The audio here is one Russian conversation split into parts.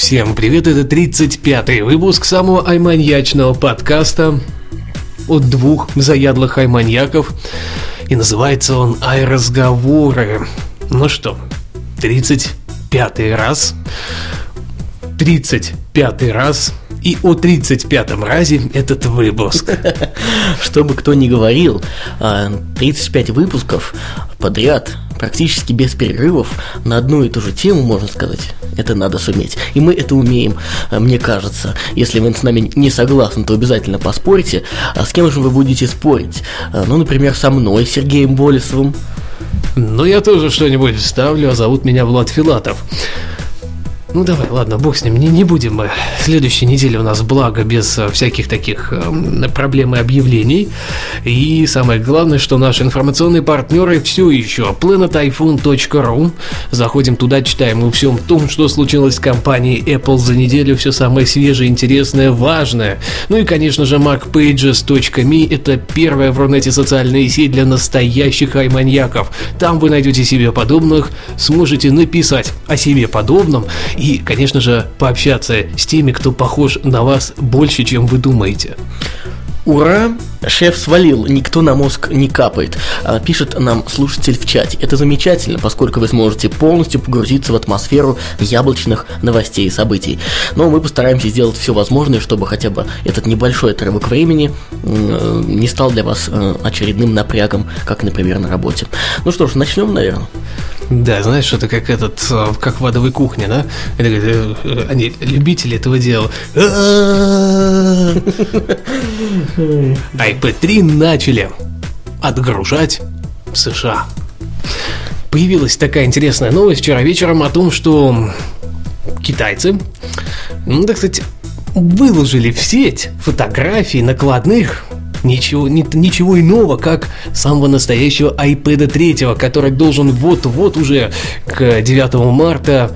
Всем привет, это 35-й выпуск самого айманьячного подкаста от двух заядлых айманьяков. И называется он «Ай-разговоры». Ну что, 35-й раз. 35-й раз. И о 35-м разе этот выпуск. Что бы кто ни говорил, 35 выпусков подряд, практически без перерывов, на одну и ту же тему, можно сказать, это надо суметь. И мы это умеем, мне кажется. Если вы с нами не согласны, то обязательно поспорьте. А с кем же вы будете спорить? Ну, например, со мной, Сергеем Болесовым. Ну, я тоже что-нибудь вставлю, а зовут меня Влад Филатов. Ну давай, ладно, бог с ним, не, не будем мы. Следующей неделе у нас благо без э, всяких таких э, проблем и объявлений. И самое главное, что наши информационные партнеры все еще planetiphone.ru. Заходим туда, читаем о всем том, что случилось с компанией Apple за неделю, все самое свежее, интересное, важное. Ну и, конечно же, macpages.me – это первая в Рунете социальная сеть для настоящих айманьяков. Там вы найдете себе подобных, сможете написать о себе подобном и, конечно же, пообщаться с теми, кто похож на вас больше, чем вы думаете. Ура! Шеф свалил, никто на мозг не капает, а, пишет нам слушатель в чате. Это замечательно, поскольку вы сможете полностью погрузиться в атмосферу яблочных новостей и событий. Но мы постараемся сделать все возможное, чтобы хотя бы этот небольшой отрывок времени не стал для вас э, очередным напрягом, как, например, на работе. Ну что ж, начнем, наверное. Да, знаешь, это как этот, э, как в адовой кухне, да? Это, э, они любители этого дела. iP3 начали отгружать в США. Появилась такая интересная новость вчера вечером о том, что китайцы, ну, так сказать, выложили в сеть фотографии накладных ничего, ни, ничего иного, как самого настоящего iPad 3, который должен вот-вот уже к 9 марта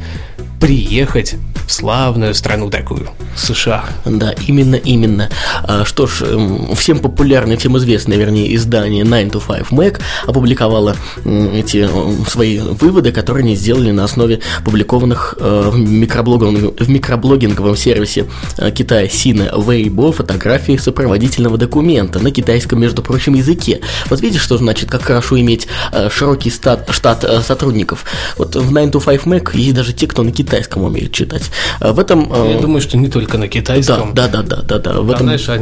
приехать в славную страну такую, США. Да, именно, именно. А, что ж, эм, всем популярное, всем известное, вернее, издание 9 to 5 Mac опубликовало эти свои выводы, которые они сделали на основе публикованных э, в, микроблогинговом, в микроблогинговом сервисе э, Китая Сина Weibo фотографий сопроводительного документа на китайском, между прочим, языке. Вот видишь, что значит, как хорошо иметь э, широкий стат, штат сотрудников. Вот в 9 to 5 Mac есть даже те, кто на китайском умеет читать. А в этом... Я думаю, что не только на китайском. Да, да, да, да, да. В этом... Знаешь, а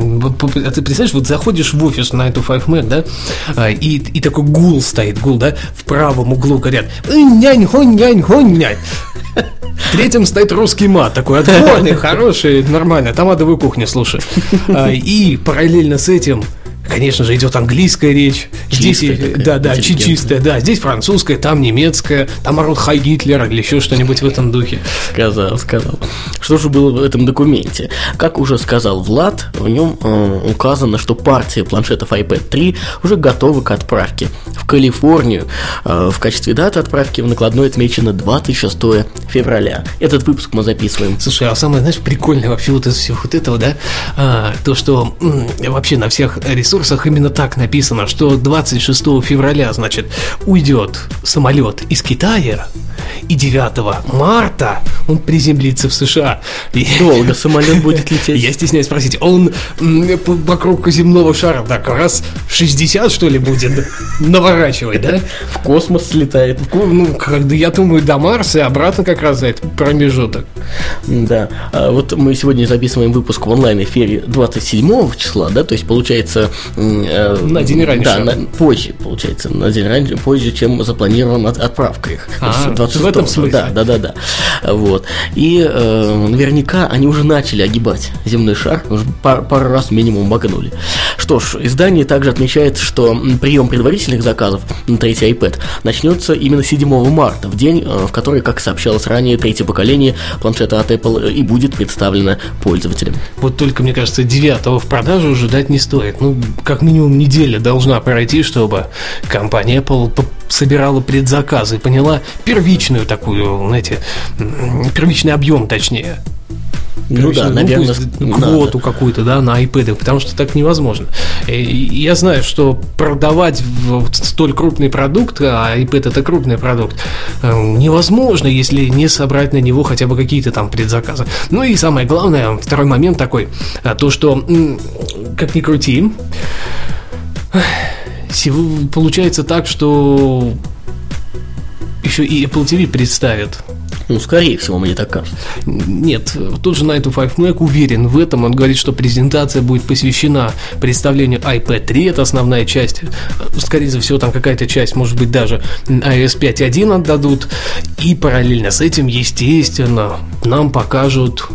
ты представляешь, вот заходишь в офис на эту 5 Mac, да, а, и, и такой гул стоит, гул, да, в правом углу говорят, нянь, хонь, нянь, хонь, нянь. В третьем стоит русский мат, такой отборный, хороший, нормально, там адовую кухню, слушай. И параллельно с этим Конечно же, идет английская речь. Чистая здесь, такая, да, да, чистая, да. Здесь французская, там немецкая, там орут Хай Гитлер или еще что-нибудь в этом духе. Сказал, сказал. Что же было в этом документе? Как уже сказал Влад, в нем э, указано, что партия планшетов iPad 3 уже готова к отправке в Калифорнию. Э, в качестве даты отправки в накладной отмечено 26 февраля. Этот выпуск мы записываем. Слушай, а самое, знаешь, прикольное вообще вот из всего вот этого, да, а, то, что м, вообще на всех ресурсах ресурсах именно так написано, что 26 февраля, значит, уйдет самолет из Китая, и 9 марта он приземлится в США. Долго самолет будет лететь. Я стесняюсь спросить, он вокруг земного шара так раз 60, что ли, будет наворачивать, да? В космос слетает. Ну, я думаю, до Марса и обратно как раз за этот промежуток. Да. А вот мы сегодня записываем выпуск в онлайн-эфире 27 числа, да, то есть получается э, На день раньше. Да, на- позже, получается, на день раньше, позже, чем запланирована от- отправка их. А, в этом 26-го. смысле. Да, да, да, да. Вот. И э, наверняка они уже начали огибать земной шар, уже пар- пару раз минимум багнули. Что ж, издание также отмечает, что прием предварительных заказов на третий iPad начнется именно 7 марта, в день, э, в который, как сообщалось ранее, третье поколение планшета от Apple и будет представлено пользователям. Вот только, мне кажется, 9 в продажу уже дать не стоит. Ну, как минимум неделя должна пройти, чтобы компания Apple собирала предзаказы и поняла первичную такую, знаете, первичный объем, точнее. Ну да, Первичную, наверное, надо. квоту какую-то, да, на iPad, потому что так невозможно. Я знаю, что продавать в- в столь крупный продукт, а iPad это крупный продукт, э, невозможно, если не собрать на него хотя бы какие-то там предзаказы. Ну и самое главное, второй момент такой, а, то, что, как ни крути, получается так, что еще и Apple TV представит Ну, скорее всего, мне так кажется. нет, тот же Night to 5 Mac уверен в этом. Он говорит, что презентация будет посвящена представлению iPad 3, это основная часть. Скорее всего, там какая-то часть, может быть, даже iOS 5.1 отдадут. И параллельно с этим, естественно, нам покажут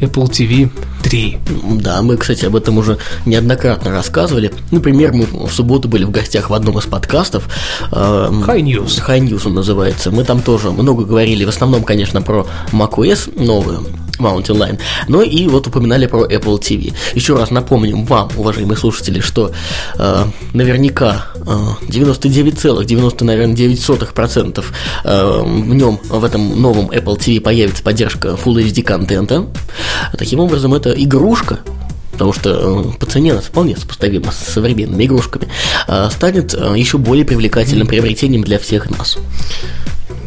Apple TV 3. Да, мы, кстати, об этом уже неоднократно рассказывали. Например, мы в субботу были в гостях в одном из подкастов. эм, High News. High News он называется. Мы там тоже много говорили, в основном, конечно, про macOS новую, Mountain Lion, но и вот упоминали про Apple TV. Еще раз напомним вам, уважаемые слушатели, что э, наверняка э, 99,90, наверное, 9% э, в нем, в этом новом Apple TV появится поддержка Full HD контента. Таким образом, это игрушка, потому что э, по цене она вполне сопоставима с современными игрушками, э, станет э, еще более привлекательным приобретением для всех нас.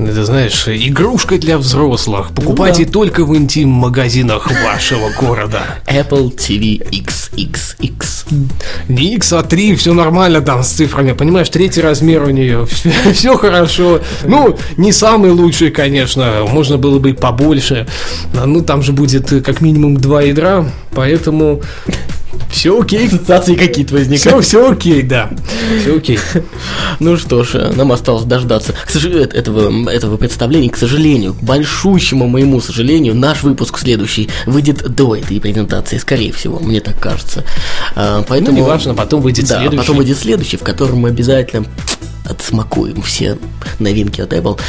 Это, знаешь, игрушка для взрослых. Покупайте только в интим-магазинах вашего города. Apple TV XXX. Не X, а 3, все нормально там с цифрами. Понимаешь, третий размер у нее. Все хорошо. Ну, не самый лучший, конечно. Можно было бы и побольше. А, Ну, там же будет э, как минимум два ядра. Поэтому все окей. Ассоциации какие-то Все, возникают. все окей, да. Все окей. Ну что ж, э, нам осталось дождаться к сожалению, этого, этого представления. К сожалению, к большущему моему сожалению, наш выпуск следующий выйдет до этой презентации, скорее всего, мне так кажется. А, Ну, Поэтому, неважно, потом выйдет да, следующий. потом выйдет следующий, в котором мы обязательно отсмакуем все новинки от Apple.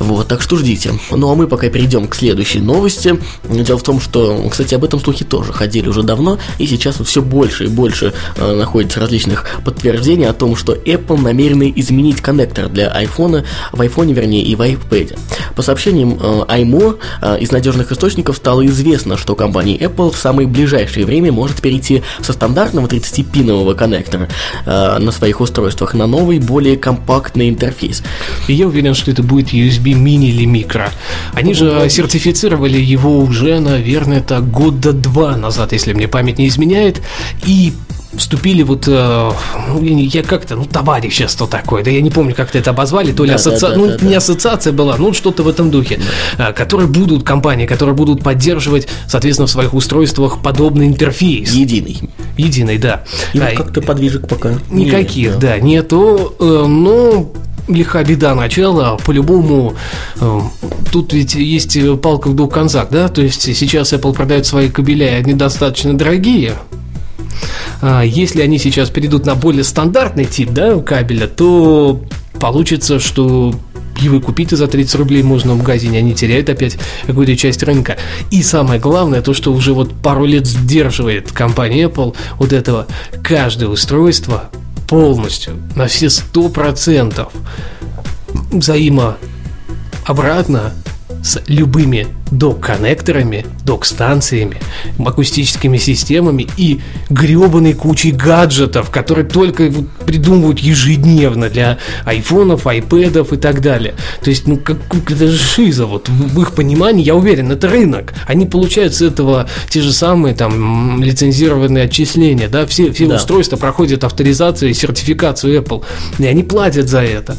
Вот, так что ждите. Ну а мы пока перейдем к следующей новости. Дело в том, что, кстати, об этом слухи тоже ходили уже давно, и сейчас все больше и больше э, находится различных подтверждений о том, что Apple намерены изменить коннектор для iPhone, в iPhone, вернее, и в iPad. По сообщениям э, iMore, э, из надежных источников стало известно, что компания Apple в самое ближайшее время может перейти со стандартного 30-пинового коннектора э, на своих устройствах на новый, более компактный интерфейс. Я уверен, что это будет USB мини или микро. Они же сертифицировали его уже, наверное, это года два назад, если мне память не изменяет. И вступили вот, э, ну, я, как-то, ну, товарищество такое, да я не помню, как-то это обозвали, то ли Да, ассоциация, да, да, ну, да, не да. ассоциация была, ну, что-то в этом духе, э, которые будут, компании, которые будут поддерживать, соответственно, в своих устройствах подобный интерфейс. Единый. Единый, да. И А, как-то подвижек пока Никаких, нет, да, нету. э, Но лиха беда начала, по-любому, э, тут ведь есть э, палка в двух концах, да, то есть сейчас Apple продает свои кабеля, они достаточно дорогие, А если они сейчас перейдут на более стандартный тип, да, кабеля, то получится, что его купить и за 30 рублей можно в магазине, они теряют опять какую-то часть рынка. И самое главное, то, что уже вот пару лет сдерживает компания Apple вот этого, каждое устройство полностью, на все 100% взаимообратно с любыми док-коннекторами, док-станциями, акустическими системами и гребаной кучей гаджетов, которые только вот придумывают ежедневно для айфонов, айпэдов и так далее. То есть, ну, как, это же шиза, вот в, их понимании, я уверен, это рынок. Они получают с этого те же самые там лицензированные отчисления, да, все, все Да. устройства проходят авторизацию и сертификацию Apple, и они платят за это.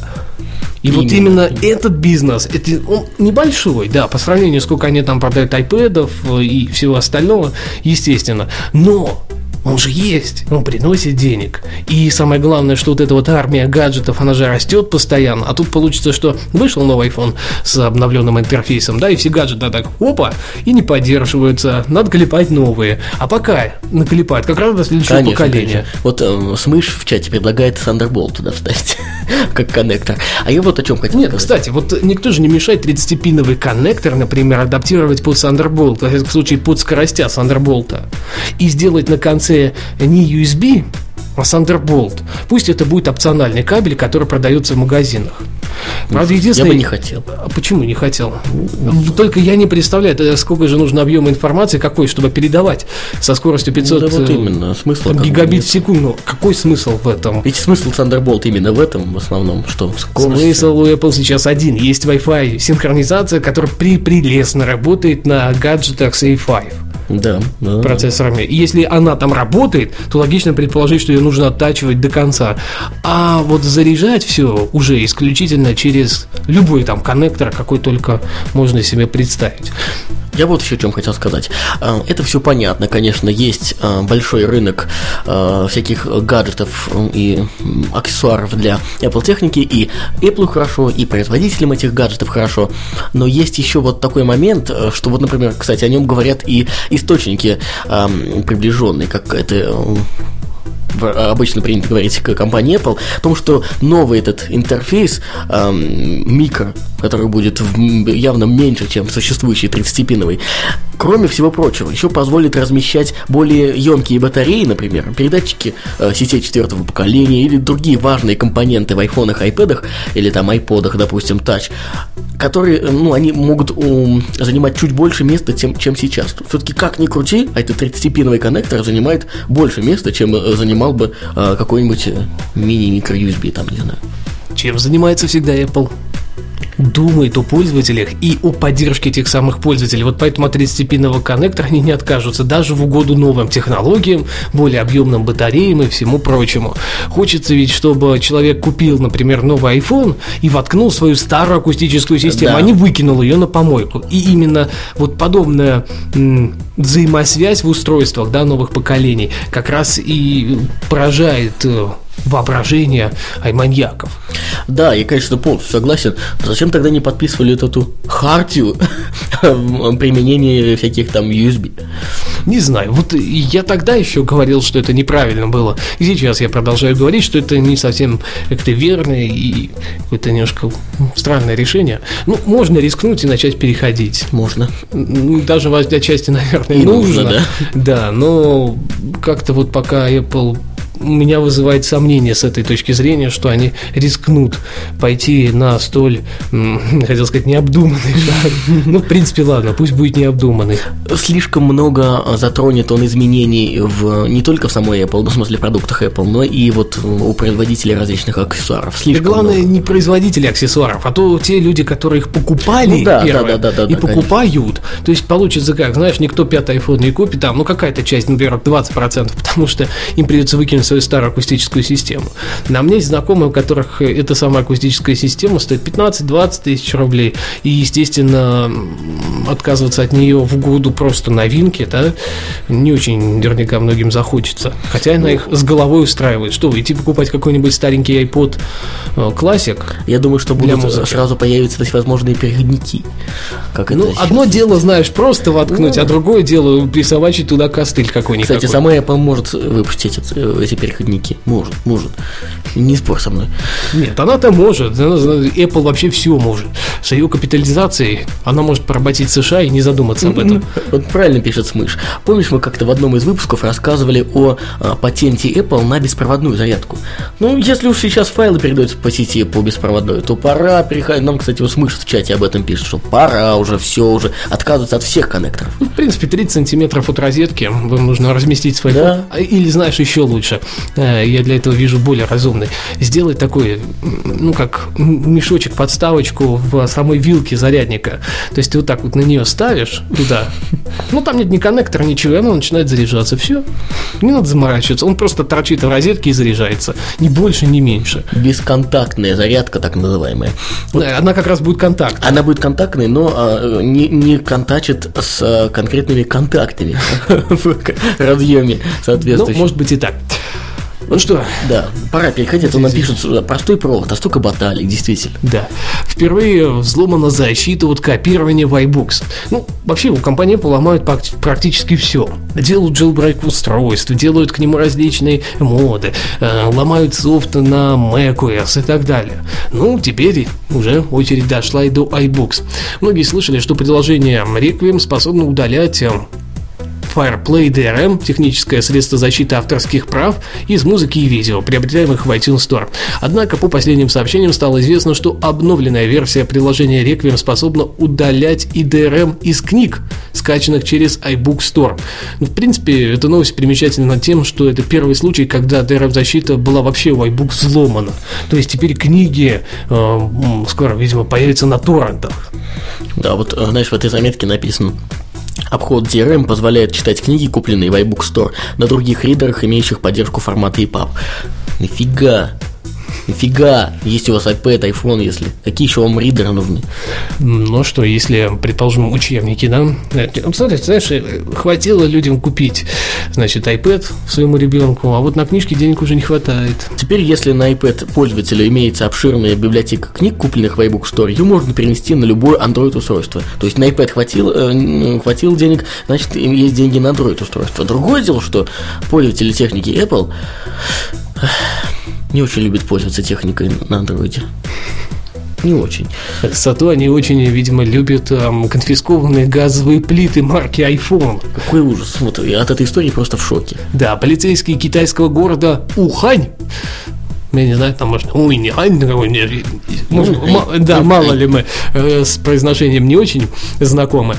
И вот Именно. именно этот бизнес, это он небольшой, да, по сравнению, сколько они там продают iPad'ов э, и всего остального, естественно. Но он же есть, он приносит денег. И самое главное, что вот эта вот армия гаджетов, она же растет постоянно. А тут получится, что вышел новый iPhone с обновленным интерфейсом, да, и все гаджеты так, опа, и не поддерживаются. Надо клепать новые. А пока наклепают, как раз до следующего Конечно, поколения. конечно. Вот э, Смыш в чате предлагает Thunderbolt туда вставить, как коннектор. А я вот о чем хотел Нет, сказать. кстати, вот никто же не мешает 30-пиновый коннектор, например, адаптировать под Thunderbolt, в случае под скоростя Thunderbolt, и сделать на конце не USB, а Thunderbolt. Пусть это будет опциональный кабель, который продается в магазинах. Правда, Я единственное... бы не хотел. А почему не хотел? Только я не представляю, сколько же нужно объема информации, какой, чтобы передавать со скоростью 500 да вот э, именно, смысл там, гигабит в секунду. Какой смысл в этом? Ведь смысл Thunderbolt именно в этом в основном, что скорость. Смысл у Apple сейчас один. Есть Wi-Fi синхронизация, которая прелестно работает на гаджетах с A5 Да, да. процессорами. И если она там работает, то логично предположить, что ее нужно оттачивать до конца. А вот заряжать все уже исключительно через любой там коннектор, какой только можно себе представить. Я вот еще о чем хотел сказать. А, Это все понятно, конечно, есть а, большой рынок а, всяких гаджетов и аксессуаров для Apple техники, и Apple хорошо, и производителям этих гаджетов хорошо, но есть еще вот такой момент, э, что вот, например, кстати, о нем говорят и источники приближенные, как это обычно принято говорить к компании Apple, о том, что новый этот интерфейс эм, который будет явно меньше, чем существующий 30-пиновый, кроме всего прочего, еще позволит размещать более емкие батареи, например, передатчики э, сетей четвертого поколения или другие важные компоненты в айфонах, айпэдах или там айподах, допустим, Touch, которые, э, ну, они могут ум, занимать чуть больше места, чем, чем сейчас. Все-таки как ни крути, а этот 30-пиновый коннектор занимает больше места, чем э, занимал бы э, какой-нибудь э, мини-микро-USB, там, не знаю. Чем занимается всегда Apple? Думает о пользователях и о поддержке этих самых пользователей. Вот поэтому от 30-пинного коннектора они не откажутся, даже в угоду новым технологиям, более объемным батареям и всему прочему. Хочется ведь, чтобы человек купил, например, новый iPhone и воткнул свою старую акустическую систему, Да. а не выкинул ее на помойку. И именно вот подобная м, взаимосвязь в устройствах да, новых поколений как раз и поражает воображение айманьяков. Да, я, конечно, полностью согласен. Зачем тогда не подписывали вот эту хартию применения всяких там USB? Не знаю, вот я тогда еще говорил, что это неправильно было. И сейчас я продолжаю говорить, что это не совсем как-то верное и какое-то немножко странное решение. Ну, можно рискнуть и начать переходить. Можно. Даже в отчасти, наверное, И нужно. нужно, да, но как-то вот пока Apple меня вызывает сомнение с этой точки зрения, что они рискнут пойти на столь, хотел сказать, необдуманный шаг. Ну, в принципе, ладно, пусть будет необдуманный. Слишком много затронет он изменений в, не только в самой Apple, ну, в смысле в продуктах Apple, но и вот у производителей различных аксессуаров. Слишком главное, много. не производители аксессуаров, а то те люди, которые их покупали Ну да, первое, да, да, да, и да, покупают. То есть получится как, знаешь, никто пятый iPhone не купит, там, ну какая-то часть, например, 20%, потому что им придется выкинуть свою старую акустическую систему. На мне есть знакомые, у которых эта самая акустическая система стоит 15-20 тысяч рублей, и, естественно, отказываться от нее в году просто новинки, да, не очень наверняка многим захочется. Хотя она их с головой устраивает. Что, идти покупать какой-нибудь старенький iPod э, Classic? Я думаю, что будут сразу появятся всевозможные переходники. Как это Ну, сейчас одно есть. дело, знаешь, просто воткнуть, а другое дело присобачить туда костыль какой-нибудь. Кстати, сама Apple может выпустить эти переходники. Может, может. Не спор со мной. Нет, она-то может. Она- Apple вообще все может. С ее капитализацией она может поработить США и не задуматься об этом. Вот правильно пишет Смыш. Помнишь, мы как-то в одном из выпусков рассказывали о а, патенте Apple на беспроводную зарядку. Ну, если уж сейчас файлы передаются по сети по беспроводной, то пора переходить. Нам, кстати, вот Смыш в чате об этом пишет, что пора уже, все уже, отказываться от всех коннекторов. Ну, В принципе, 30 сантиметров от розетки вам нужно разместить свой Да. фон. А, Или, знаешь, еще лучше. Э, Я для этого вижу более разумный. Сделать такой, ну, как мешочек, подставочку в самой вилке зарядника. То есть ты вот так вот на нее ставишь туда, ну там нет ни коннектора, ничего, и она начинает заряжаться. Все. Не надо заморачиваться. Он просто торчит в розетке и заряжается. Ни больше, ни меньше. Бесконтактная зарядка, так называемая. Вот. Она как раз будет контакт. Она будет контактной, но а, не, не контачит с а, конкретными контактами в разъеме соответствующем. Ну, может быть и так. Ну что? Да, пора переходить, а то нам пишут сюда простой провод, а столько баталий, действительно. Да. Впервые взломана защита от копирования в iBooks. Ну, вообще у компании Apple ломают практически все. Делают jailbreak устройств, делают к нему различные моды, э, ломают софт на macOS и так далее. Ну, теперь уже очередь дошла и до iBooks. Многие слышали, что приложение Requiem способно удалять э, Fireplay DRM, техническое средство защиты авторских прав из музыки и видео, приобретаемых в iTunes Store. Однако по последним сообщениям стало известно, что обновленная версия приложения Requiem способна удалять и DRM из книг, скачанных через iBook Store. В принципе, эта новость примечательна тем, что это первый случай, когда DRM-защита была вообще в iBook взломана. То есть теперь книги э, скоро, видимо, появятся на торрентах. Да, вот, э, знаешь, в этой заметке написано Обход DRM позволяет читать книги, купленные в iBook Store, на других ридерах, имеющих поддержку формата EPUB. Нифига! Нифига, есть у вас iPad, iPhone, если. Какие еще вам ридеры нужны? Ну что, если, предположим, учебники, да? Смотри, знаешь, э, хватило людям купить, значит, iPad своему ребенку, а вот на книжке денег уже не хватает. Теперь, если на iPad пользователя имеется обширная библиотека книг, купленных в iBook Store, ее можно перенести на любое Android-устройство. То есть на iPad хватило, э, хватило денег, значит, им есть деньги на Android-устройство. Другое дело, что пользователи техники Apple не очень любит пользоваться техникой на андроиде. Не очень. Зато они очень, видимо, любят эм, конфискованные газовые плиты марки iPhone. Какой ужас. Вот я от этой истории просто в шоке. Да, полицейские китайского города Ухань я не знаю, там может Уиньхань какой-нибудь, может, да, мало ли мы э, с произношением не очень знакомы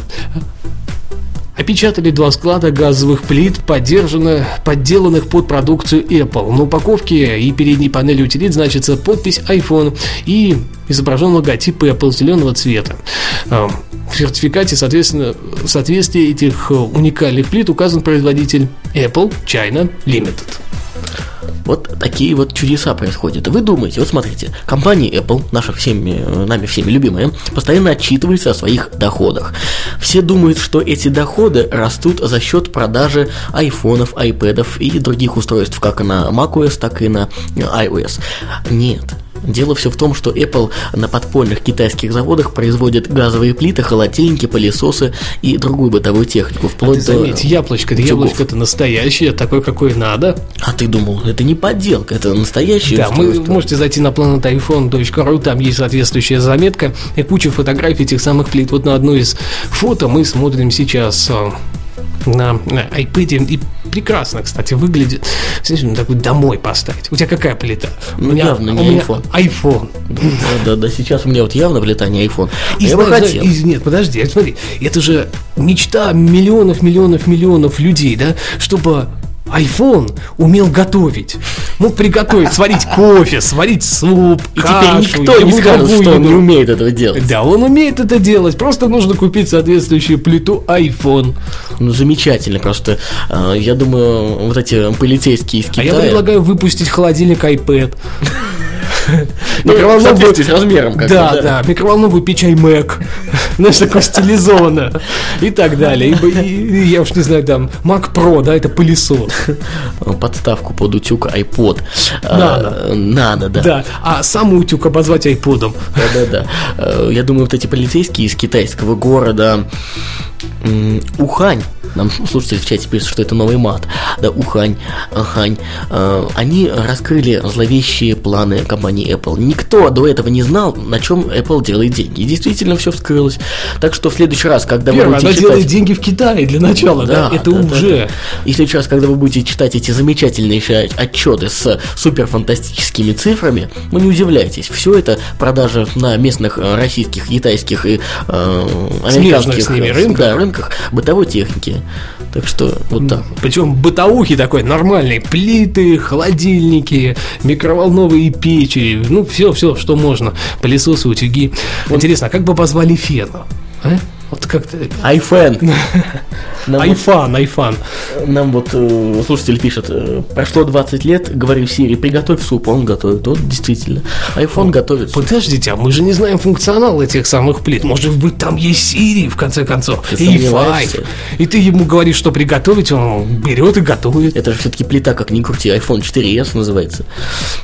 опечатали два склада газовых плит, подделанных под продукцию Apple. На упаковке и передней панели утилит значится подпись iPhone и изображен логотип Apple зеленого цвета. А, в сертификате, соответственно, в соответствии этих уникальных плит указан производитель Apple China Limited. Вот такие вот чудеса происходят. Вы думаете, вот смотрите, компания Apple, наша всеми, нами всеми любимая, постоянно отчитывается о своих доходах. Все думают, что эти доходы растут за счет продажи айфонов, айпэдов и других устройств, как на macOS, так и на iOS. Нет, Дело все в том, что Apple на подпольных китайских заводах производит газовые плиты, холодильники, пылесосы и другую бытовую технику. Вплоть а ты заметь, до яблочко, это яблочко это настоящее, такое, какое надо. А ты думал, это не подделка, это настоящее Да, вы можете зайти на planetiphone.ru, там есть соответствующая заметка и куча фотографий этих самых плит. Вот на одно из фото мы смотрим сейчас а, на iPad и прекрасно, кстати, выглядит. Знаешь, такой домой поставить. У тебя какая плита? Ну, у меня, явно не у меня iPhone. iPhone. Да, да, да, сейчас у меня вот явно плита не iPhone. И, я бы хотел. И, нет, подожди, смотри, это же мечта миллионов, миллионов, миллионов людей, да, чтобы iPhone умел готовить. Мог приготовить, сварить кофе, сварить суп, И кашу, теперь никто не скажет, что он не умеет этого делать. Да, он умеет это делать. Просто нужно купить соответствующую плиту iPhone. Ну, замечательно. Просто, э, я думаю, вот эти полицейские из Китая... А я предлагаю выпустить холодильник iPad. Микроволновую... с размером как Да, да, микроволновую печь iMac. Знаешь, такое стилизованно. И так далее. И, я уж не знаю, там, Mac Pro, да, это пылесос. Подставку под утюг iPod. Надо. А, надо, да. Да, а сам утюг обозвать iPod. Да-да-да. Э, я думаю, вот эти полицейские из китайского города Ухань, нам слушатели в чате пишут, что это новый мат, да, Ухань, Ахань, э, они раскрыли зловещие планы компании Apple. Никто до этого не знал, на чем Apple делает деньги. И действительно все вскрылось. Так что в следующий раз, когда Первое, вы будете она читать... делает деньги в Китае для начала, да? да это да, уже... Да, да. И в следующий раз, когда вы будете читать эти замечательные отчеты с суперфантастическими цифрами, вы не удивляйтесь. Все это продажа на местных э, российских, китайских и э, американских с ними рынках. Да, рынках бытовой техники. Так что вот так. Причем бытовухи такой нормальные. Плиты, холодильники, микроволновые печи. Ну, все, все, что можно. Пылесосы, утюги. Вот. Интересно, а как бы позвали фена? А? Вот как-то... вот- Айфан, айфан. Нам вот э, слушатель пишет, э, прошло 20 лет, говорю Сири, приготовь суп, он готовит. Вот действительно, iPhone готовит. Подождите, а мы же не знаем функционал этих самых плит. Может быть, там есть Siri, в конце концов, Ты и? Five. И ты ему говоришь, что приготовить, он берет и готовит. Это же все-таки плита, как ни крути, iPhone 4s называется.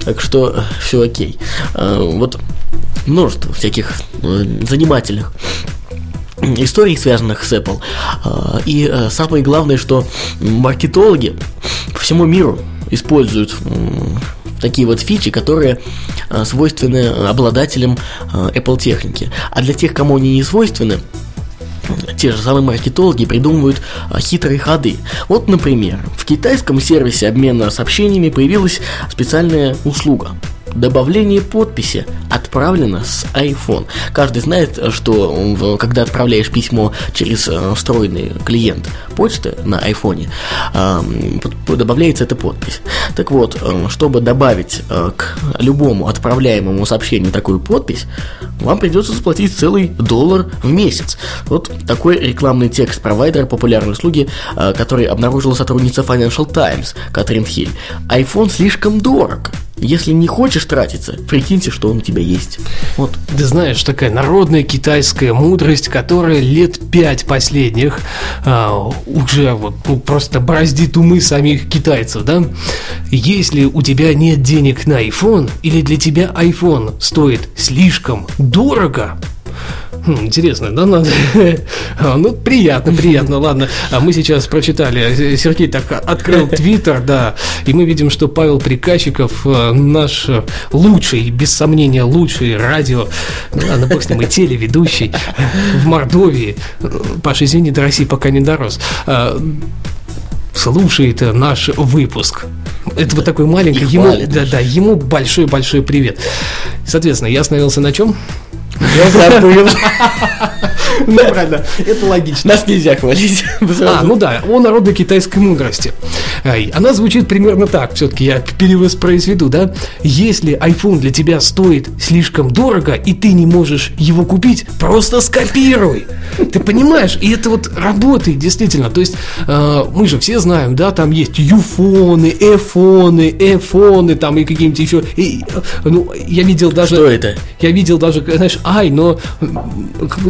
Так что все окей. А, Вот множество всяких э, занимательных историй, связанных с Apple. А, И э, самое главное, что маркетологи по всему миру используют такие вот фичи, которые э, свойственны обладателям э, Apple техники. А для тех, кому они не свойственны, те же самые маркетологи придумывают хитрые ходы. Вот, например, в китайском сервисе обмена сообщениями появилась специальная услуга. Добавление подписи отправлено с iPhone. Каждый знает, что когда отправляешь письмо через э, встроенный клиент почты на iPhone, а, добавляется эта подпись. Так вот, э, чтобы добавить э, к любому отправляемому сообщению такую подпись, вам придется заплатить целый доллар в месяц. Вот такой рекламный текст провайдера популярной услуги, который обнаружила сотрудница Financial Times Катрин Хиль. iPhone слишком дорог. Если не хочешь тратиться, прикиньте, что он у тебя есть. Вот. Ты знаешь, такая народная китайская мудрость, которая лет пять последних а, уже вот, ну, просто бороздит умы самих китайцев, да? Если у тебя нет денег на iPhone, или для тебя iPhone стоит слишком дорого, Хм, интересно, да, надо? Ну, приятно, приятно, ладно. А мы сейчас прочитали, Сергей так открыл Твиттер, да, и мы видим, что Павел Приказчиков, э, наш э, лучший, без сомнения, лучший радио, ну, ладно, бог с ним, и телеведущий в Мордовии. Э, Паша, извини, до России пока не дорос. А, Слушает э, наш выпуск. Это вот такой маленький, ему, да, да, ему большой-большой привет. Соответственно, я остановился на чем? Я забыл. Ну, правильно, это логично. Нас нельзя хвалить. А, ну да, о народной китайской мудрости. Она звучит примерно так, все-таки я перевоспроизведу, да? Если iPhone для тебя стоит слишком дорого, и ты не можешь его купить, просто скопируй. Ты понимаешь? И это вот работает действительно. То есть э, мы же все знаем, да, там есть юфоны, эфоны, эфоны, там и какие-нибудь еще. И, э, ну, я видел даже... Что это? Я видел даже, знаешь, ай, но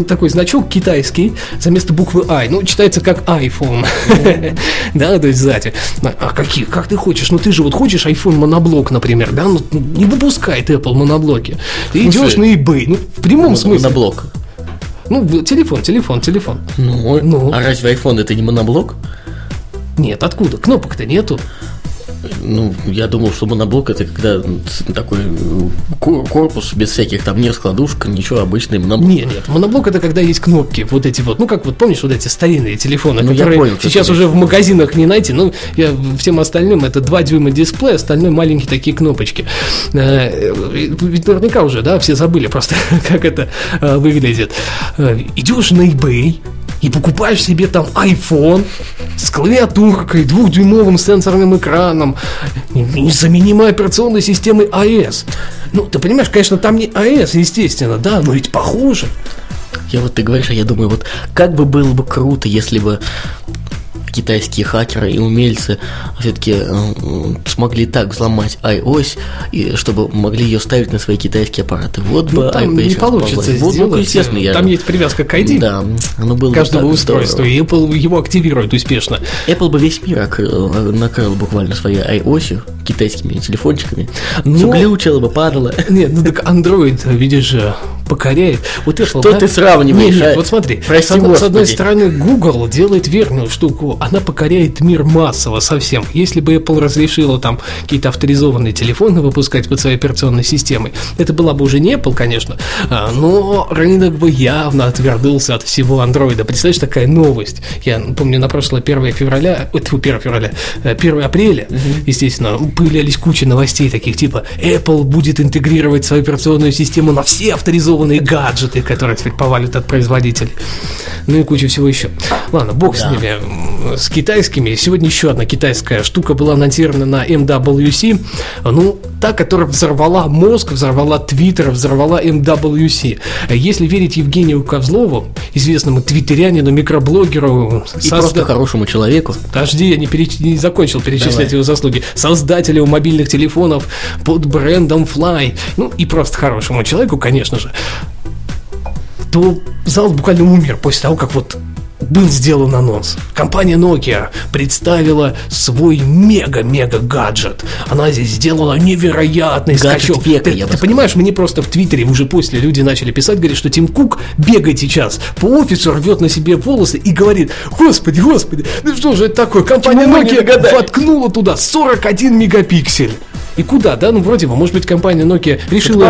такой значок китайский за место буквы ай. Ну, читается как iPhone. Да, то есть сзади. А какие, как ты хочешь? Ну, ты же вот хочешь iPhone моноблок, например, да? Ну, не выпускает Apple моноблоки. Ты идешь на eBay. Ну, в прямом смысле. блок. Ну, телефон, телефон, телефон. Ну, Ну. а разве iPhone это не моноблок? Нет, откуда? Кнопок-то нету. Ну, я думал, что моноблок это когда такой э, кор- корпус без всяких там ни раскладушек, ничего, обычный моноблок. Нет, нет, моноблок это когда есть кнопки, вот эти вот, ну как вот помнишь вот эти старинные телефоны, Ну, которые понял, сейчас уже в магазинах не найти, ну я всем остальным это 2 дюйма дисплей, остальное маленькие такие кнопочки. Э, Ведь наверняка уже, да, все забыли просто, как это э, выглядит. Э, Идешь на eBay, и покупаешь себе там iPhone с клавиатуркой, двухдюймовым сенсорным экраном, незаменимой операционной системой iOS. Ну, ты понимаешь, конечно, там не iOS, естественно, да, но ведь похоже. Я вот ты говоришь, а я думаю, вот как бы было бы круто, если бы китайские хакеры и умельцы все-таки смогли так взломать iOS, и чтобы могли ее ставить на свои китайские аппараты. Вот бы Ну, там iPad не получится позволит. Вот, сделать. ну, естественно, я... Там есть привязка к ID Да, оно было бы каждого так устройства, здорово. и Apple его активирует успешно. Apple бы весь мир окрыл, накрыл буквально своей iOS, китайскими телефончиками. Ну- Все глючило бы, падало. Нет, ну так Android, видишь же, покоряет. Вот Apple, Что ты сравниваешь, Нет, нет, а? вот смотри, Прости, с, с одной стороны, Google делает верную штуку, она покоряет мир массово совсем. Если бы Apple разрешила там какие-то авторизованные телефоны выпускать под своей операционной системой, это была бы уже не Apple, конечно, а, но рынок бы явно отвернулся от всего Android. Представляешь, такая новость. Я помню, на прошлое 1 февраля, тьфу, 1 февраля, э, 1 апреля, естественно, появлялись куча новостей таких, типа Apple будет интегрировать свою операционную систему на все авторизованные гаджеты, которые теперь повалят от производителей. Ну и куча всего еще. Ладно, бог с Да. ними. с китайскими. Сегодня еще одна китайская штука была анонсирована на MWC. Ну, та, которая взорвала мозг, взорвала Твиттер, взорвала MWC. Если верить Евгению Козлову, известному твиттерянину, микроблогеру, И созда... просто хорошему человеку. Подожди, я не, переч... не закончил перечислять Давай. его заслуги. Создателю мобильных телефонов под брендом Fly. Ну, и просто хорошему человеку, конечно же то зал буквально умер после того, как вот был сделан анонс. Компания Nokia представила свой мега-мега гаджет. Она здесь сделала невероятный гаджет скачок. Века, ты, ты понимаешь, мне просто в Твиттере уже после люди начали писать, говорят, что Тим Кук бегает сейчас по офису, рвет на себе волосы и говорит, господи, господи, ну что же это такое? Компания Nokia воткнула туда 41 мегапиксель. И куда, да? Ну, вроде бы, может быть, компания Nokia решила...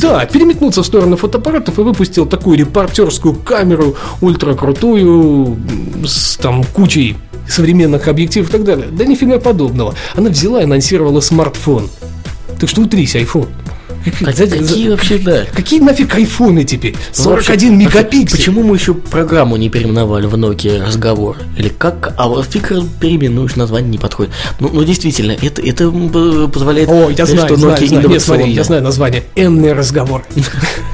Да, переметнуться в сторону фотоаппаратов и выпустил такую репортерскую камеру, ультракрутую, с там кучей современных объективов и так далее. Да нифига подобного. Она взяла и анонсировала смартфон. Так что утрись, iPhone. Какие, какие вообще, да. Какие нафиг айфоны теперь? 41 вообще, мегапиксель. Почему мы еще программу не переименовали в Nokia разговор? Или как? А вот фиг переименуешь, название не подходит. Ну, ну действительно, это, это позволяет... О, я знаю, что знаю, Nokia знаю. Нет, смотри, я знаю название. Энный разговор.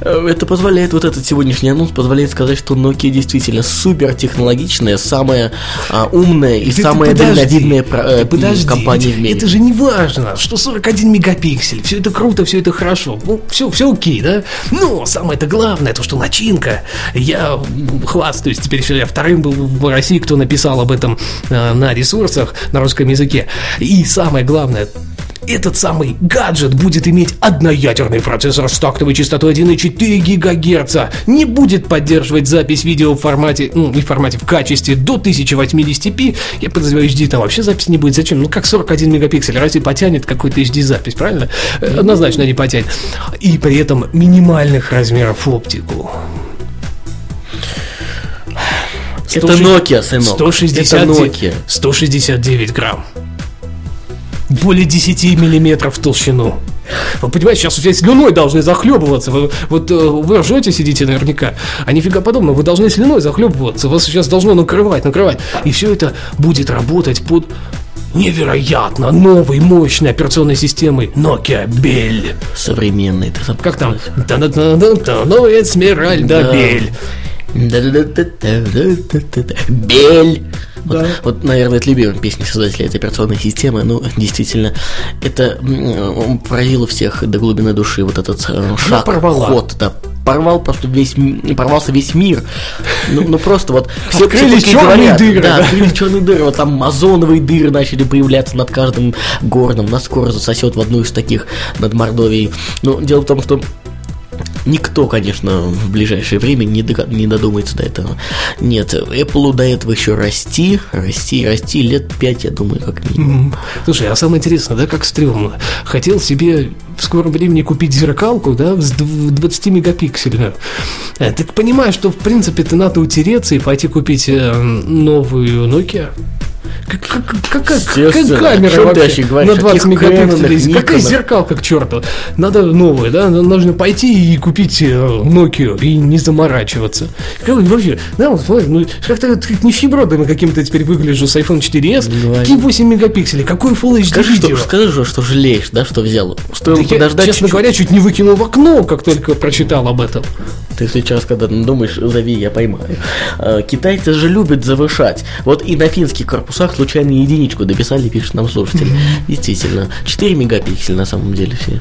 Это позволяет, вот этот сегодняшний анонс позволяет сказать, что Nokia действительно супер технологичная, самая а, умная и ты, самая дальновидная э, подожди, компания в мире. Это же не важно, что 41 мегапиксель, все это круто, все это хорошо, ну, все, все окей, да? Но самое-то главное, то, что начинка, я хвастаюсь, теперь я вторым был в России, кто написал об этом э, на ресурсах на русском языке. И самое главное, этот самый гаджет будет иметь одноядерный процессор с тактовой частотой 1,4 ГГц, не будет поддерживать запись видео в формате, ну, не в формате, в качестве до 1080p. Я подозреваю, HD там вообще запись не будет. Зачем? Ну, как 41 мегапиксель, разве потянет какой-то HD запись, правильно? Э, однозначно не потянет. И при этом минимальных размеров оптику. Это Nokia, сынок. 160, Это Nokia. 169 грамм более 10 миллиметров в толщину. Вы понимаете, сейчас у тебя слюной должны захлебываться. Вы, вот э, вы ржете, сидите наверняка, а нифига подобного. Вы должны слюной захлебываться. Вас сейчас должно накрывать, накрывать. И все это будет работать под невероятно новой мощной операционной системой Nokia Bell. Современный. Как там? Ну, Эсмеральда Бель. Бель. Да. Вот, вот, наверное, это любимая песня создателя этой операционной системы. Ну, действительно, это поразило всех до глубины души. Вот этот э, шаг, ход, да, порвал просто весь, порвался весь мир. Ну, ну просто вот все открыли черные говорят, дыры. Да, да. открыли черные дыры. Вот там озоновые дыры начали появляться над каждым городом. Нас скоро засосет в одну из таких над Мордовией. Но дело в том, что Никто, конечно, в ближайшее время не, до, не додумается до этого. Нет, Apple до этого еще расти, расти, расти лет 5, я думаю, как минимум. Слушай, а самое интересное, да, как стрёмно. Хотел себе в скором времени купить зеркалку, да, с 20 мегапиксельную. Э, ты понимаешь, что, в принципе, ты надо утереться и пойти купить э, новую Nokia? Какая, камера вообще на 20 мегапикселей? Какая зеркалка к черту? Надо новую, да? Нужно пойти и купить э, Nokia и не заморачиваться. Как вообще? Да, вот, ну, как-то как нищебродом каким-то теперь выгляжу с iPhone 4s. Какие 8 мегапикселей? Какой Full HD скажи, видео? Что, скажи, что жалеешь, да, что взял? Стоило да подождать я, честно чуть-чуть. говоря, чуть не выкинул в окно, как только прочитал об этом. Ты сейчас, когда думаешь, зови, я поймаю. А, китайцы же любят завышать. Вот и на финских корпусах случайно единичку дописали, пишет нам слушатель. Действительно, 4 мегапикселя на самом деле все.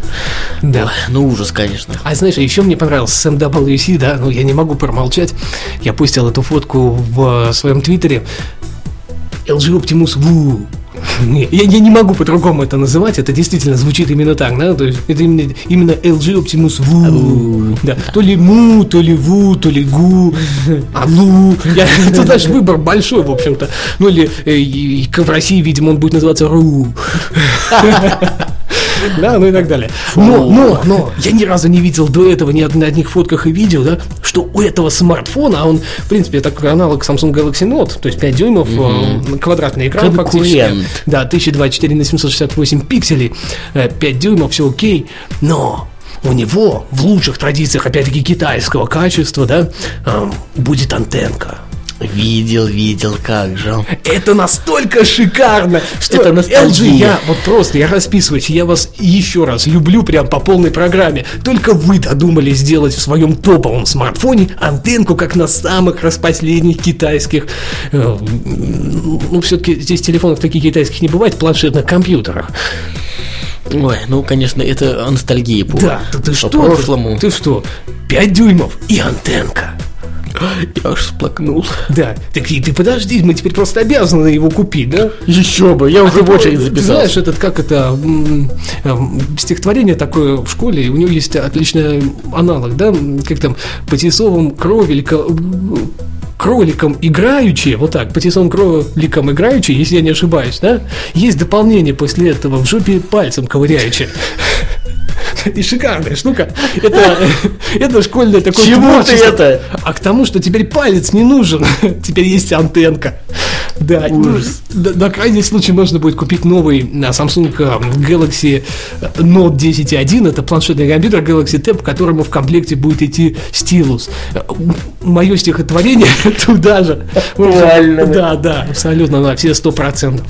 Да. Ой, ну ужас, конечно. А знаешь, еще мне понравился MWC, да, ну я не могу промолчать. Я пустил эту фотку в своем твиттере. LG Optimus Woo я, я не могу по-другому это называть, это действительно звучит именно так, да, то есть это именно, именно LG Optimus Woo, да. то ли му, то ли ву, то ли гу, алу, я, это наш выбор большой, в общем-то, ну или э, в России, видимо, он будет называться ру. Да, ну и так далее. Но, но, но, я ни разу не видел до этого ни на одних фотках и видео, да, что у этого смартфона, а он, в принципе, это аналог Samsung Galaxy Note, то есть 5 дюймов, mm-hmm. квадратный экран фактически. Да, 1024 на 768 пикселей, 5 э, дюймов, все окей, но у него в лучших традициях, опять-таки, китайского качества, да, будет антенка. Видел, видел, как же. Это настолько шикарно, что Это. LG, я вот просто, я расписываюсь, я вас еще раз люблю прям по полной программе. Только вы додумали сделать в своем топовом смартфоне антенку, как на самых распоследних китайских. э, Ну, все-таки здесь телефонов таких китайских не бывает, планшетных компьютерах. Ой, ну, конечно, это ностальгия по, Да, да ты по что? прошлому. Ты, ты что? 5 дюймов и антенка. Я аж всплакнул. Да, так и ты подожди, мы теперь просто обязаны его купить, да? Еще бы, я уже ты в очередь ты записался. Знаешь, этот, как это, эм, стихотворение такое в школе, у него есть отличный аналог, да, как там, по тесовым кровелькам, кроликам играючи, вот так, по тесовым кроликам играючи, если я не ошибаюсь, да, есть дополнение после этого, в жопе пальцем ковыряючи. И шикарная штука. Это, это школьное такое Чему ты это? А к тому, что теперь палец не нужен. Теперь есть антенка. Да, ну, да, на крайний случай можно будет купить новый а, Samsung а, Galaxy Note 10.1. Это планшетный компьютер Galaxy Tab, к которому в комплекте будет идти стилус. Мое стихотворение туда же. Реально? Да, да, абсолютно, на все сто процентов.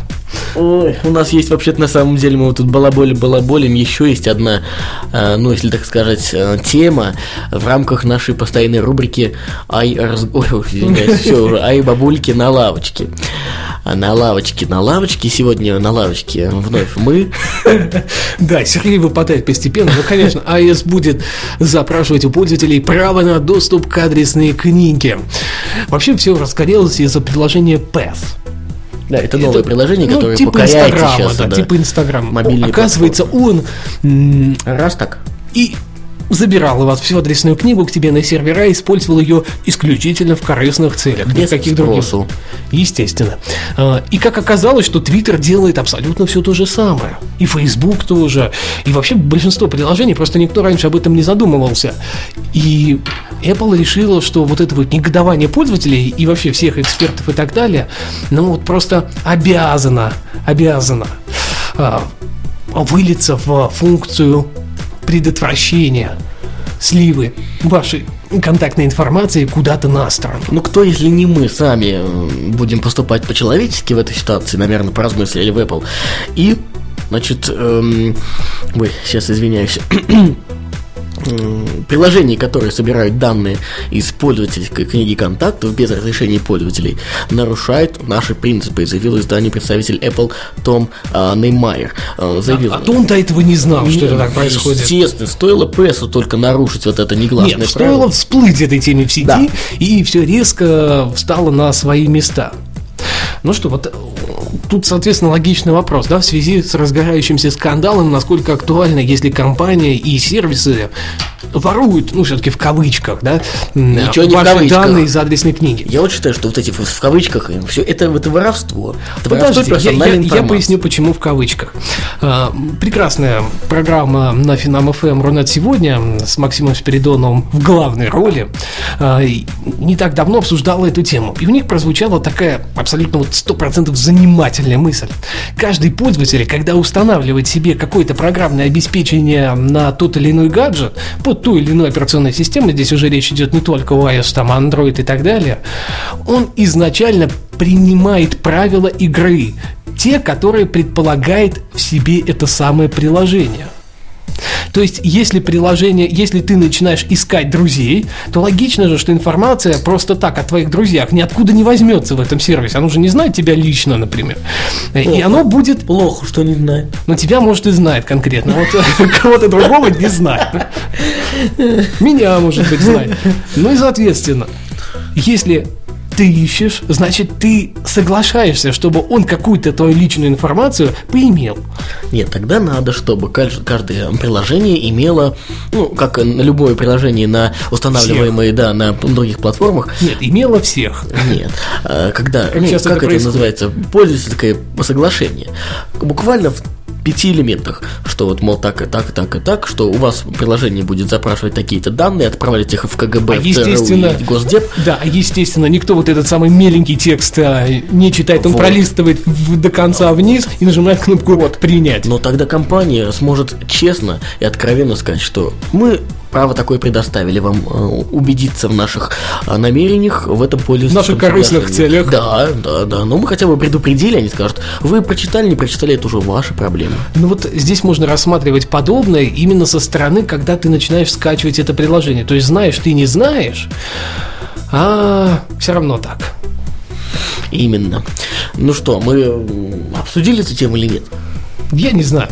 Ой, у нас есть вообще-то на самом деле, мы вот тут балаболи балаболим, еще есть одна, э, ну, если так сказать, э, тема в рамках нашей постоянной рубрики «Ай, раз... Ой, извиняюсь, все уже, «Ай, бабульки на лавочке». А на лавочке, на лавочке, сегодня на лавочке вновь мы. Да, Сергей выпадает постепенно, но, конечно, iOS будет запрашивать у пользователей право на доступ к адресной книге. Вообще все разгорелось из-за приложения Path. Да, это новое Это, приложение, ну, которое типа покоряет Инстаграма, сейчас. да, типа Инстаграма. Мобильные Оказывается, он м, Раз так. и забирал у вас всю адресную книгу к тебе на сервера и использовал ее исключительно в корыстных целях. Без Никаких других. спросу. Естественно. А, И как оказалось, что Twitter делает абсолютно все то же самое. И Facebook тоже. И вообще большинство приложений, просто никто раньше об этом не задумывался. И Apple решила, что вот это вот негодование пользователей и вообще всех экспертов и так далее, ну вот просто обязана, обязана а, вылиться в функцию предотвращения сливы вашей контактной информации куда-то на сторону. Ну кто, если не мы сами э, будем поступать по-человечески в этой ситуации, наверное, поразмыслили в Apple. И, значит, эм, ой, сейчас извиняюсь. М, Приложения, которые собирают данные из пользовательской книги контактов без разрешения пользователей, нарушают наши принципы, заявил издание представитель Apple Том а, Неймайер. А, заявил, А то он до этого не знал, что это так происходит. Естественно, стоило прессу только нарушить вот это негласное Нет, правило. стоило всплыть этой теме в сети, Да. и все резко встало на свои места. Ну что, вот э, тут, соответственно, логичный вопрос, да, в связи с разгорающимся скандалом, насколько актуально, если компания и сервисы воруют, ну, все-таки в кавычках, да, Ничего не в ваши кавычках. данные из адресной книги. Я вот считаю, что вот эти в, в кавычках все это, это воровство. Это воровство Подожди, я, персональной я- я информации. поясню, почему в кавычках. А, прекрасная программа на Финам ФМ Рунет сегодня с Максимом Спиридоновым в главной роли а, не так давно обсуждала эту тему. И у них прозвучала такая абсолютно вот 100% занимательная мысль. Каждый пользователь, когда устанавливает себе какое-то программное обеспечение на тот или иной гаджет, под ту или иную операционную систему, здесь уже речь идет не только о iOS, там Android и так далее, он изначально принимает правила игры, те, которые предполагает в себе это самое приложение. То есть, если приложение, если ты начинаешь искать друзей, то логично же, что информация просто так о твоих друзьях ниоткуда не возьмется в этом сервисе. Оно же не знает тебя лично, например. И оно будет Плохо, что не знаю. но тебя, может, и знает конкретно. Вот кого-то другого не знает. Меня, может быть, знает. Ну и, соответственно, если ты ищешь, значит, ты соглашаешься, чтобы он какую-то твою личную информацию поимел. Нет, тогда надо, чтобы кажд- каждое приложение имело, ну, как любое приложение на устанавливаемые, да, на других платформах. Нет, имела всех. Нет, а, когда, ну, сейчас как это это, называется, пользовательское соглашение. Буквально в пяти элементах, что вот, мол, так и так, и так, и так, что у вас приложение будет запрашивать такие-то данные, отправлять их в КГБ, А в ЦРУ естественно, и в Госдеп. да, а естественно, никто вот этот самый меленький текст а, не читает, он Вот. пролистывает в- до конца вниз и нажимает кнопку «принять». Но тогда компания сможет честно и откровенно сказать, что мы право такое предоставили вам э, убедиться в наших э, намерениях, в этом пользуясь. В наших корыстных целях. Да, да, да. Но мы хотя бы предупредили, они скажут, вы прочитали, не прочитали, это уже ваши проблемы. Ну вот здесь можно рассматривать подобное именно со стороны, когда ты начинаешь скачивать это приложение. То есть знаешь, ты не знаешь, а все равно так. Именно. Ну что, мы обсудили эту тему или нет? Я не знаю.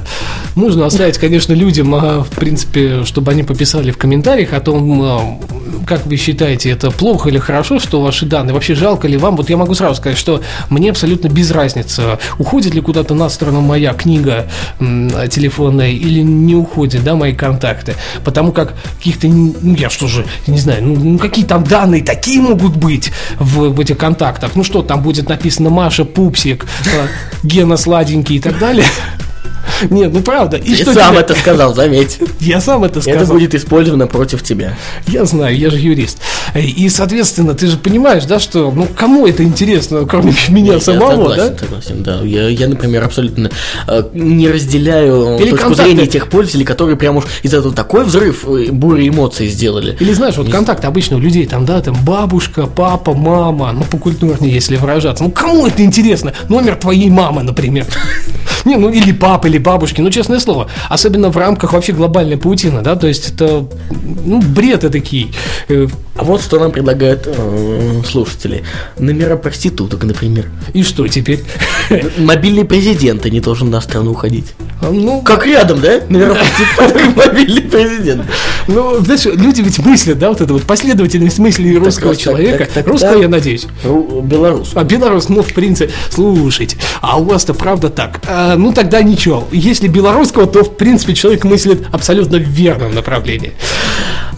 Можно оставить, конечно, людям, а, в принципе, чтобы они пописали в комментариях о том, а, как вы считаете, это плохо или хорошо, что ваши данные, вообще жалко ли вам. Вот я могу сразу сказать, что мне абсолютно без разницы, уходит ли куда-то на сторону моя книга телефонная или не уходит, да, мои контакты. Потому как каких-то, ну я что же, не знаю, ну, ну, какие там данные такие могут быть в, в этих контактах. Ну что, там будет написано Маша, Пупсик, э, Гена Сладенький и так далее. Нет, ну правда. И Ты что сам тебе- это сказал, заметь. Я сам это сказал. Это будет использовано против тебя. Я знаю, я же юрист. И, соответственно, ты же понимаешь, да, что, ну, кому это интересно, кроме меня Я самого, согласен, да? согласен, да. Я, я, например, абсолютно э, не разделяю Или точку контакты. зрения тех пользователей, которые прям уж из этого такой взрыв э, бури эмоций сделали. Или знаешь, вот контакты обычно у людей там, да, там бабушка, папа, мама, ну покультурнее, если выражаться. Ну кому это интересно? Номер твоей мамы, например. Не, ну или папы, или бабушки, ну честное слово. Особенно в рамках вообще глобальной паутины, да, то есть это, ну, бред этакий. А вот что нам предлагают э, слушатели. Номера проституток, например. И что теперь? Мобильный президент не должен на страну уходить. Ну, Как рядом, да? Номера проституток мобильный президент. Ну, знаешь, люди ведь мыслят, да, вот это вот последовательность мыслей русского человека. русского, я надеюсь. Ру- Белорус. А белорус, ну, в принципе, слушайте, а у вас-то правда так. А, ну, тогда ничего. Если белорусского, то, в принципе, человек мыслит абсолютно в верном направлении.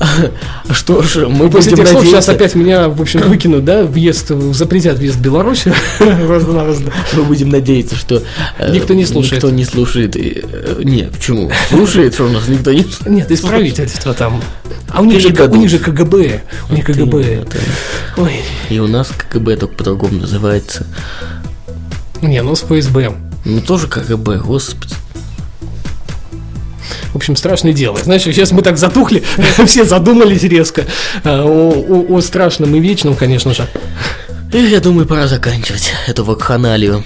Что ж, мы После будем слов сейчас надеяться, опять меня, в общем, выкинут, да, въезд, запретят въезд в Беларусь. Мы будем надеяться, что э, Никто не слушает. Никто не слушает. э, Нет, почему? Слушает, что у нас никто не слушает. Нет, из правительства там. А у них, же, у дадут. них же КГБ. У них КГБ. Ой, И у нас КГБ только по-другому называется. не, ну с ФСБ. Ну тоже КГБ, господи. В общем, страшное дело. Знаешь, сейчас мы так затухли, все задумались резко а, о, о- о страшном и вечном, конечно же. И я думаю, пора заканчивать эту вакханалию.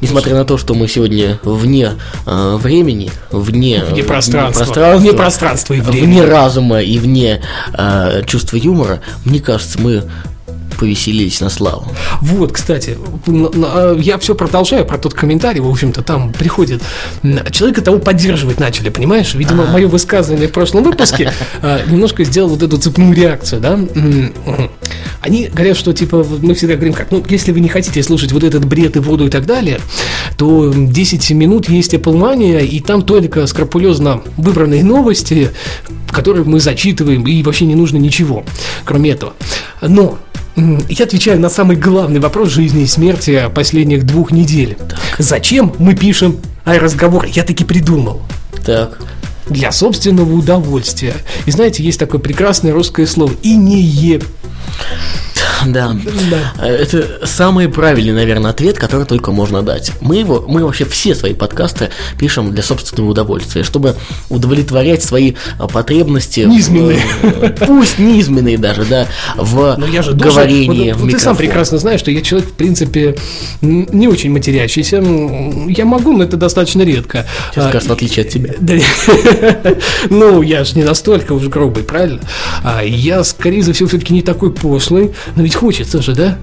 Несмотря на то, что мы сегодня вне э, времени, вне, Вне пространства. пространства, Вне пространства и времени. вне разума и вне э, чувства юмора, мне кажется, мы повеселились на славу. Вот, кстати, а, я все продолжаю про тот комментарий, в общем-то, там приходит. Человека того поддерживать начали, понимаешь? Видимо, мое высказывание в прошлом выпуске а, немножко сделал вот эту цепную реакцию, да? Они говорят, что, типа, мы всегда говорим, как, ну, если вы не хотите слушать вот этот бред и воду и так далее, то 10 минут есть Apple Mania, и там только скрупулезно выбранные новости, которые мы зачитываем, и вообще не нужно ничего, кроме этого. Но я отвечаю на самый главный вопрос жизни и смерти последних двух недель. Зачем мы пишем разговор? Я таки придумал. Так. Для собственного удовольствия. И знаете, есть такое прекрасное русское слово и не е. Да. Да. Это самый правильный, наверное, ответ, который только можно дать. Мы его, мы вообще все свои подкасты пишем для собственного удовольствия, чтобы удовлетворять свои а, потребности. Низменные. э, Пусть низменные даже, да, в Но я же должен- говорении вот- в вот ты сам прекрасно знаешь, что я человек, в принципе, не очень матерящийся. Я могу, но это достаточно редко. Сейчас, А, раз в отличие от тебя. Да, ну, я же не настолько уж грубый, правильно? А я, скорее всего, все-таки не такой пошлый, но ведь хочется же, да?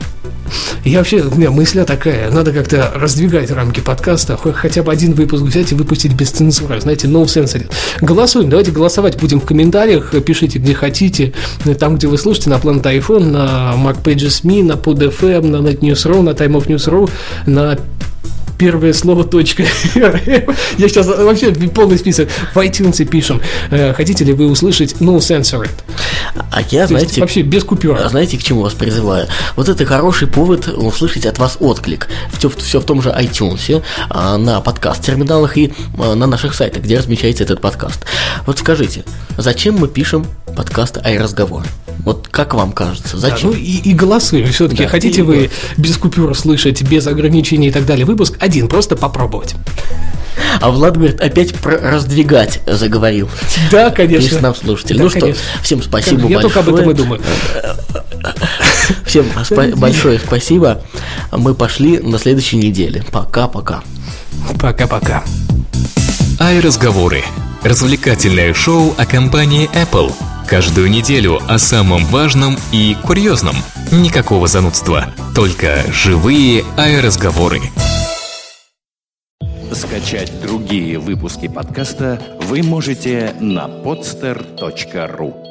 Я вообще, у меня мысля такая, надо как-то раздвигать рамки подкаста, хо- хотя бы один выпуск взять и выпустить без цензуры, знаете, no censored. Голосуем, давайте голосовать будем в комментариях, пишите где хотите, там, где вы слушаете, на Planet iPhone, на MacPages.me, на PodFM, на NetNews.ru, на Time of News.ru, на первое слово точка. Я сейчас вообще полный список в iTunes пишем. Э, Хотите ли вы услышать no censored? А я, знаете, вообще без купюр. А Знаете, к чему вас призываю? Вот это хороший повод услышать от вас отклик. Все, все в том же iTunes, а, на подкаст-терминалах и а, на наших сайтах, где размещается этот подкаст. Вот скажите, зачем мы пишем подкаст «Ай-разговор»? Вот как вам кажется, Да, зачем? ну и, и голосуем. Все-таки Да, хотите и вы без купюр слышать, без ограничений и так далее выпуск? Один, просто попробовать. А Влад говорит, опять про раздвигать заговорил. Да, конечно. Пишет нам слушатель. Да, ну что, конечно. всем спасибо Я большое. только об этом и думаю. Всем спа- большое спасибо. Мы пошли на следующей неделе. Пока-пока. Пока-пока. iRazговоры – развлекательное шоу о компании Apple. Каждую неделю о самом важном и курьезном. Никакого занудства, только живые iRazговоры. Скачать другие выпуски подкаста вы можете на podster.ru